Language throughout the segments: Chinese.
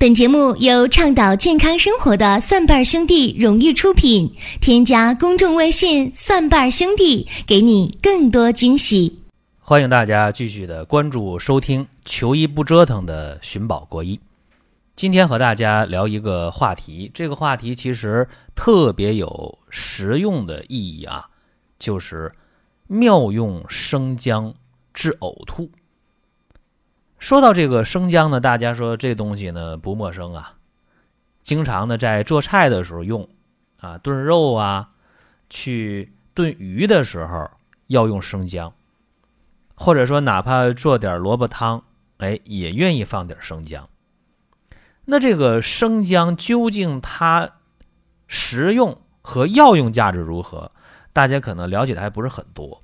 本节目由倡导健康生活的蒜瓣兄弟荣誉出品。添加公众微信“蒜瓣兄弟”，给你更多惊喜。欢迎大家继续的关注收听“求医不折腾”的寻宝国医。今天和大家聊一个话题，这个话题其实特别有实用的意义啊，就是妙用生姜治呕吐。说到这个生姜呢，大家说这东西呢不陌生啊，经常呢在做菜的时候用，啊炖肉啊，去炖鱼的时候要用生姜，或者说哪怕做点萝卜汤，哎也愿意放点生姜。那这个生姜究竟它实用和药用价值如何？大家可能了解的还不是很多。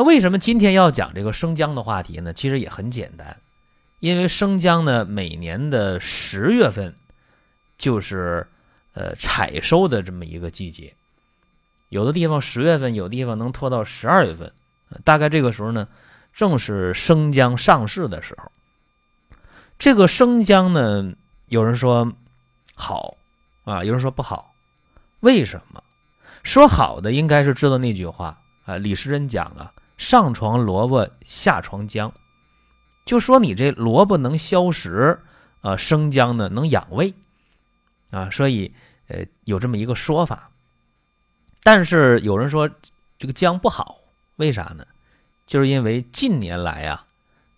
那为什么今天要讲这个生姜的话题呢？其实也很简单，因为生姜呢，每年的十月份就是呃采收的这么一个季节，有的地方十月份，有的地方能拖到十二月份，大概这个时候呢，正是生姜上市的时候。这个生姜呢，有人说好啊，有人说不好，为什么？说好的应该是知道那句话啊，李时珍讲啊。上床萝卜下床姜，就说你这萝卜能消食，啊，生姜呢能养胃，啊，所以呃有这么一个说法。但是有人说这个姜不好，为啥呢？就是因为近年来啊，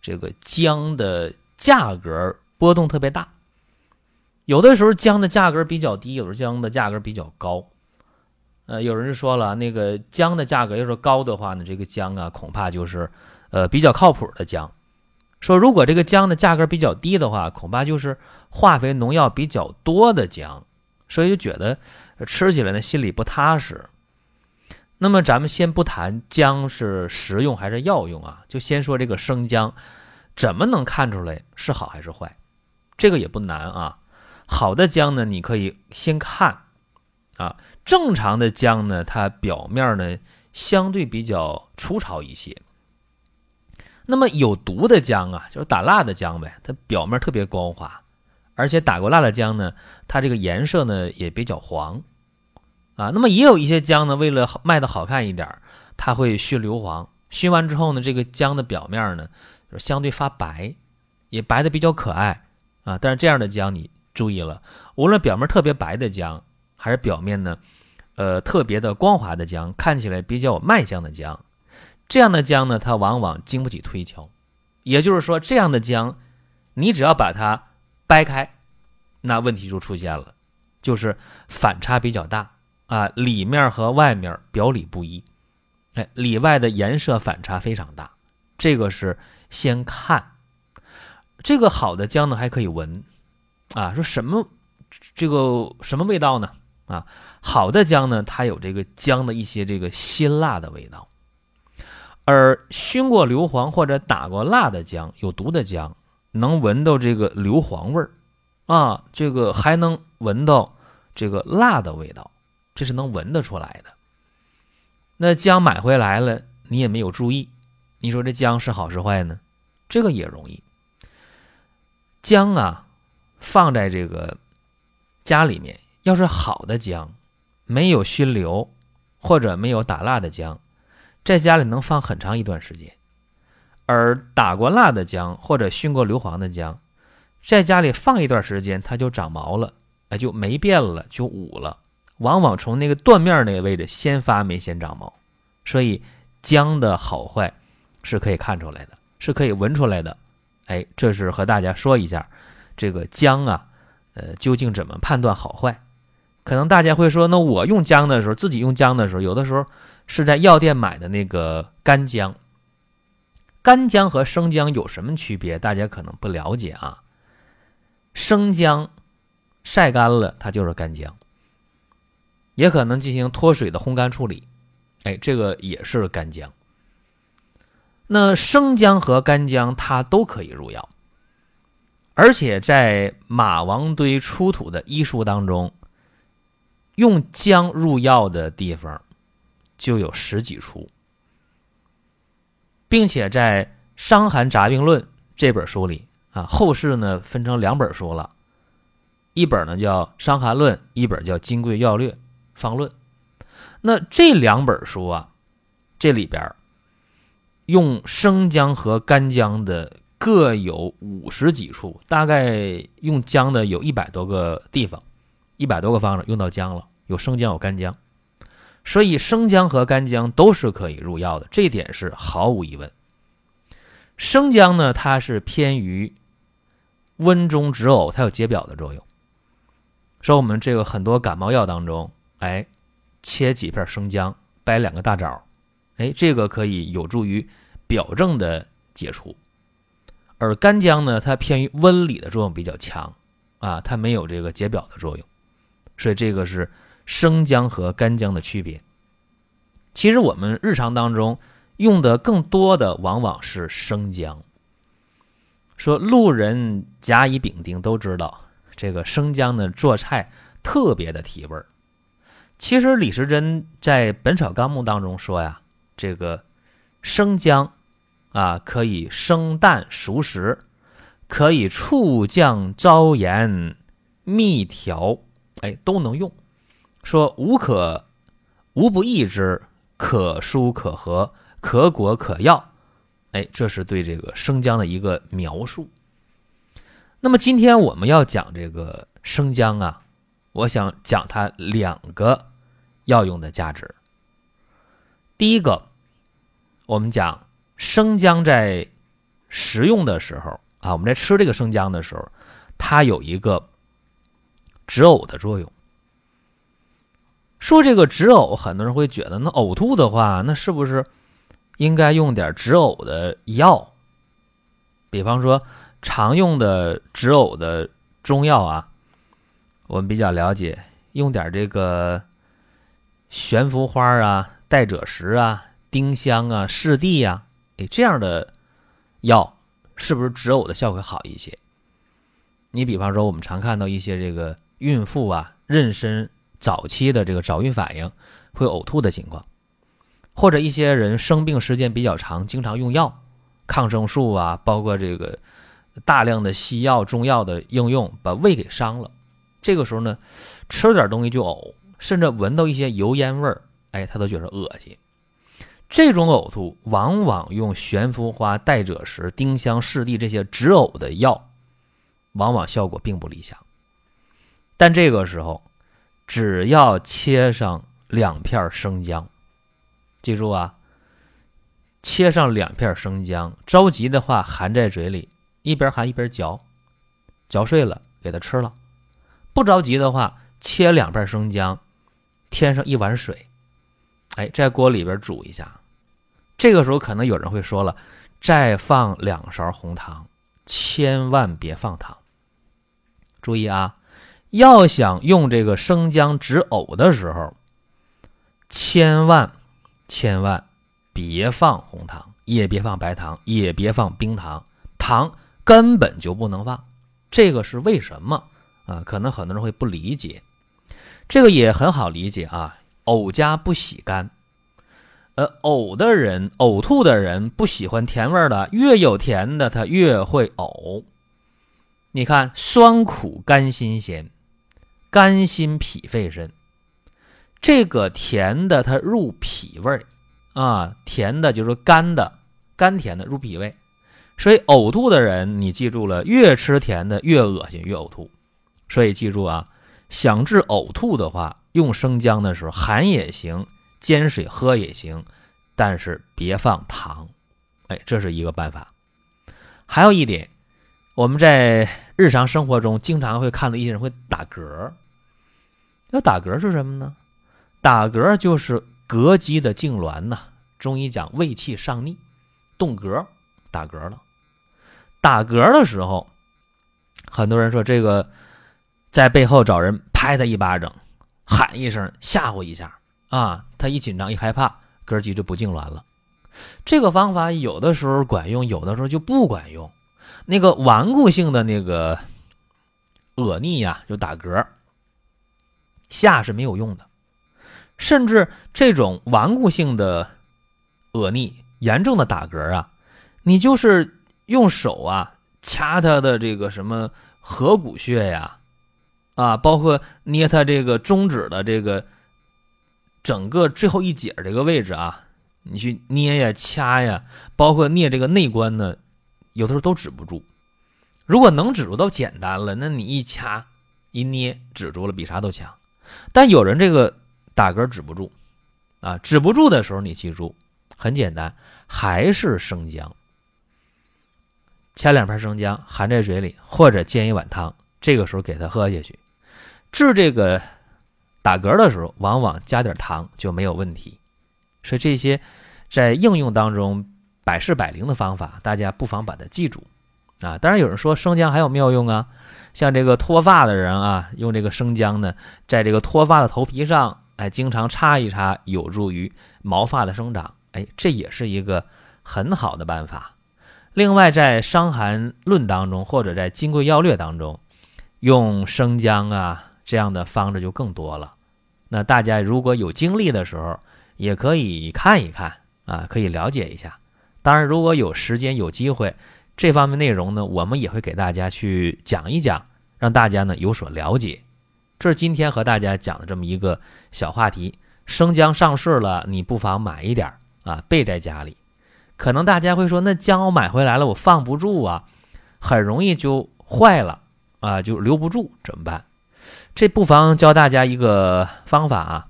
这个姜的价格波动特别大，有的时候姜的价格比较低，有的姜的价格比较高。呃，有人说了，那个姜的价格要是高的话呢，这个姜啊，恐怕就是，呃，比较靠谱的姜。说如果这个姜的价格比较低的话，恐怕就是化肥农药比较多的姜，所以就觉得吃起来呢心里不踏实。那么咱们先不谈姜是食用还是药用啊，就先说这个生姜，怎么能看出来是好还是坏？这个也不难啊。好的姜呢，你可以先看。啊，正常的姜呢，它表面呢相对比较粗糙一些。那么有毒的姜啊，就是打蜡的姜呗，它表面特别光滑，而且打过蜡的姜呢，它这个颜色呢也比较黄。啊，那么也有一些姜呢，为了卖的好看一点，它会熏硫磺，熏完之后呢，这个姜的表面呢就相对发白，也白的比较可爱啊。但是这样的姜你注意了，无论表面特别白的姜。还是表面呢，呃，特别的光滑的姜，看起来比较有卖相的姜，这样的姜呢，它往往经不起推敲。也就是说，这样的姜，你只要把它掰开，那问题就出现了，就是反差比较大啊，里面和外面表里不一，哎，里外的颜色反差非常大。这个是先看，这个好的姜呢，还可以闻，啊，说什么这个什么味道呢？啊，好的姜呢，它有这个姜的一些这个辛辣的味道，而熏过硫磺或者打过蜡的姜，有毒的姜，能闻到这个硫磺味儿，啊，这个还能闻到这个辣的味道，这是能闻得出来的。那姜买回来了，你也没有注意，你说这姜是好是坏呢？这个也容易。姜啊，放在这个家里面。要是好的姜，没有熏硫或者没有打蜡的姜，在家里能放很长一段时间；而打过蜡的姜或者熏过硫磺的姜，在家里放一段时间，它就长毛了，哎，就没变了，就捂了。往往从那个断面那个位置先发霉，先长毛。所以姜的好坏是可以看出来的，是可以闻出来的。哎，这是和大家说一下，这个姜啊，呃，究竟怎么判断好坏？可能大家会说，那我用姜的时候，自己用姜的时候，有的时候是在药店买的那个干姜。干姜和生姜有什么区别？大家可能不了解啊。生姜晒干了，它就是干姜，也可能进行脱水的烘干处理，哎，这个也是干姜。那生姜和干姜它都可以入药，而且在马王堆出土的医书当中。用姜入药的地方就有十几处，并且在《伤寒杂病论》这本书里啊，后世呢分成两本书了，一本呢叫《伤寒论》，一本叫《金匮要略方论》。那这两本书啊，这里边用生姜和干姜的各有五十几处，大概用姜的有一百多个地方，一百多个方子用到姜了，有生姜有干姜，所以生姜和干姜都是可以入药的，这点是毫无疑问。生姜呢，它是偏于温中止呕，它有解表的作用。说我们这个很多感冒药当中，哎，切几片生姜，掰两个大枣，哎，这个可以有助于表症的解除。而干姜呢，它偏于温里的作用比较强，啊，它没有这个解表的作用，所以这个是生姜和干姜的区别。其实我们日常当中用的更多的往往是生姜。说路人甲乙丙丁都知道，这个生姜呢做菜特别的提味儿。其实李时珍在《本草纲目》当中说呀，这个生姜啊可以生蛋熟食，可以醋酱糟盐蜜调，哎都能用。说无可无不益之，可疏可和，可果可药。哎，这是对这个生姜的一个描述。那么今天我们要讲这个生姜啊，我想讲它两个药用的价值。第一个，我们讲生姜在食用的时候啊，我们在吃这个生姜的时候，它有一个止呕的作用。说这个止呕，很多人会觉得，那呕吐的话，那是不是？应该用点止呕的药，比方说常用的止呕的中药啊，我们比较了解，用点这个悬浮花啊、代赭石啊、丁香啊、柿地呀，哎，这样的药是不是止呕的效果好一些？你比方说，我们常看到一些这个孕妇啊，妊娠早期的这个早孕反应会呕吐的情况。或者一些人生病时间比较长，经常用药，抗生素啊，包括这个大量的西药、中药的应用，把胃给伤了。这个时候呢，吃点东西就呕，甚至闻到一些油烟味儿，哎，他都觉得恶心。这种呕吐往往用悬浮花、代赭石、丁香、柿地这些止呕的药，往往效果并不理想。但这个时候，只要切上两片生姜。记住啊，切上两片生姜，着急的话含在嘴里，一边含一边嚼，嚼碎了给它吃了。不着急的话，切两片生姜，添上一碗水，哎，在锅里边煮一下。这个时候可能有人会说了，再放两勺红糖，千万别放糖。注意啊，要想用这个生姜止呕的时候，千万。千万别放红糖，也别放白糖，也别放冰糖，糖根本就不能放。这个是为什么啊？可能很多人会不理解，这个也很好理解啊。呕家不喜甘，呃，呕的人、呕吐的人不喜欢甜味的，越有甜的他越会呕。你看，酸苦甘辛咸，甘辛脾肺肾。这个甜的它入脾胃啊，甜的就是甘的，甘甜的入脾胃，所以呕吐的人你记住了，越吃甜的越恶心越呕吐，所以记住啊，想治呕吐的话，用生姜的时候含也行，煎水喝也行，但是别放糖，哎，这是一个办法。还有一点，我们在日常生活中经常会看到一些人会打嗝，要打嗝是什么呢？打嗝就是膈肌的痉挛呐，中医讲胃气上逆，动嗝，打嗝了。打嗝的时候，很多人说这个在背后找人拍他一巴掌，喊一声吓唬一下啊，他一紧张一害怕，膈肌就不痉挛了。这个方法有的时候管用，有的时候就不管用。那个顽固性的那个恶逆呀，就打嗝，吓是没有用的。甚至这种顽固性的恶逆、严重的打嗝啊，你就是用手啊掐他的这个什么合谷穴呀，啊，包括捏他这个中指的这个整个最后一节这个位置啊，你去捏呀、掐呀，包括捏这个内关呢，有的时候都止不住。如果能止住都简单了，那你一掐一捏止住了，比啥都强。但有人这个打嗝止不住，啊，止不住的时候，你记住，很简单，还是生姜。掐两片生姜，含在嘴里，或者煎一碗汤，这个时候给他喝下去。治这个打嗝的时候，往往加点糖就没有问题。所以这些在应用当中百试百灵的方法，大家不妨把它记住啊。当然有人说生姜还有妙用啊，像这个脱发的人啊，用这个生姜呢，在这个脱发的头皮上，哎，经常擦一擦，有助于毛发的生长。哎，这也是一个很好的办法。另外，在《伤寒论》当中，或者在《金匮要略》当中，用生姜啊这样的方子就更多了。那大家如果有精力的时候，也可以看一看啊，可以了解一下。当然，如果有时间有机会，这方面内容呢，我们也会给大家去讲一讲，让大家呢有所了解。这是今天和大家讲的这么一个小话题。生姜上市了，你不妨买一点啊，备在家里。可能大家会说，那姜我买回来了，我放不住啊，很容易就坏了啊，就留不住，怎么办？这不妨教大家一个方法啊，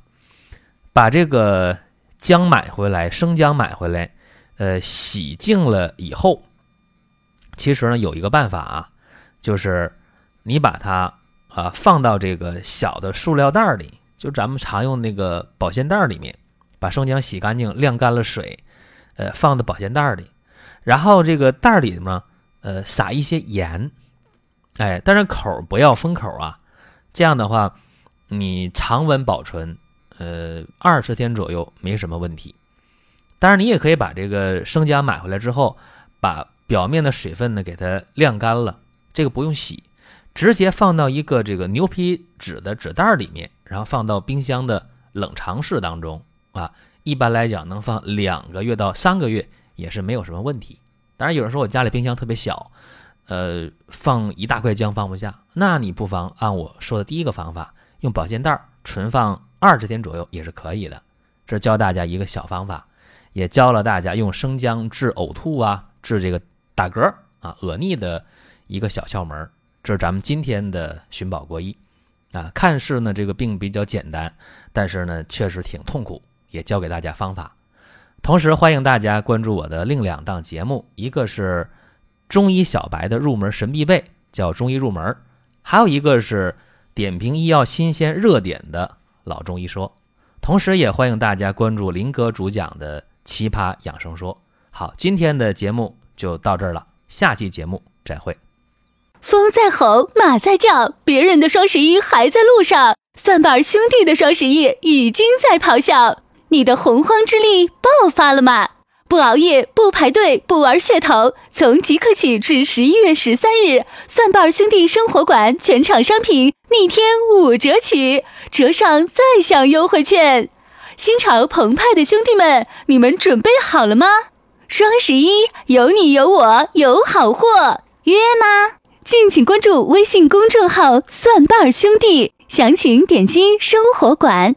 把这个姜买回来，生姜买回来，呃，洗净了以后，其实呢有一个办法啊，就是你把它啊放到这个小的塑料袋里，就咱们常用那个保鲜袋里面，把生姜洗干净，晾干了水。呃，放到保鲜袋里，然后这个袋里呢，呃，撒一些盐，哎，但是口不要封口啊，这样的话，你常温保存，呃，二十天左右没什么问题。当然，你也可以把这个生姜买回来之后，把表面的水分呢给它晾干了，这个不用洗，直接放到一个这个牛皮纸的纸袋里面，然后放到冰箱的冷藏室当中啊。一般来讲，能放两个月到三个月也是没有什么问题。当然，有人说我家里冰箱特别小，呃，放一大块姜放不下，那你不妨按我说的第一个方法，用保鲜袋存放二十天左右也是可以的。这教大家一个小方法，也教了大家用生姜治呕吐啊、治这个打嗝啊、恶逆的一个小窍门。这是咱们今天的寻宝国医啊，看似呢这个病比较简单，但是呢确实挺痛苦。也教给大家方法，同时欢迎大家关注我的另两档节目，一个是中医小白的入门神必备，叫《中医入门》，还有一个是点评医药新鲜热点的老中医说。同时，也欢迎大家关注林哥主讲的《奇葩养生说》。好，今天的节目就到这儿了，下期节目再会。风在吼，马在叫，别人的双十一还在路上，蒜瓣兄弟的双十一已经在咆哮。你的洪荒之力爆发了吗？不熬夜，不排队，不玩噱头，从即刻起至十一月十三日，蒜瓣兄弟生活馆全场商品逆天五折起，折上再享优惠券。心潮澎湃的兄弟们，你们准备好了吗？双十一有你有我有好货，约吗？敬请关注微信公众号“蒜瓣兄弟”，详情点击生活馆。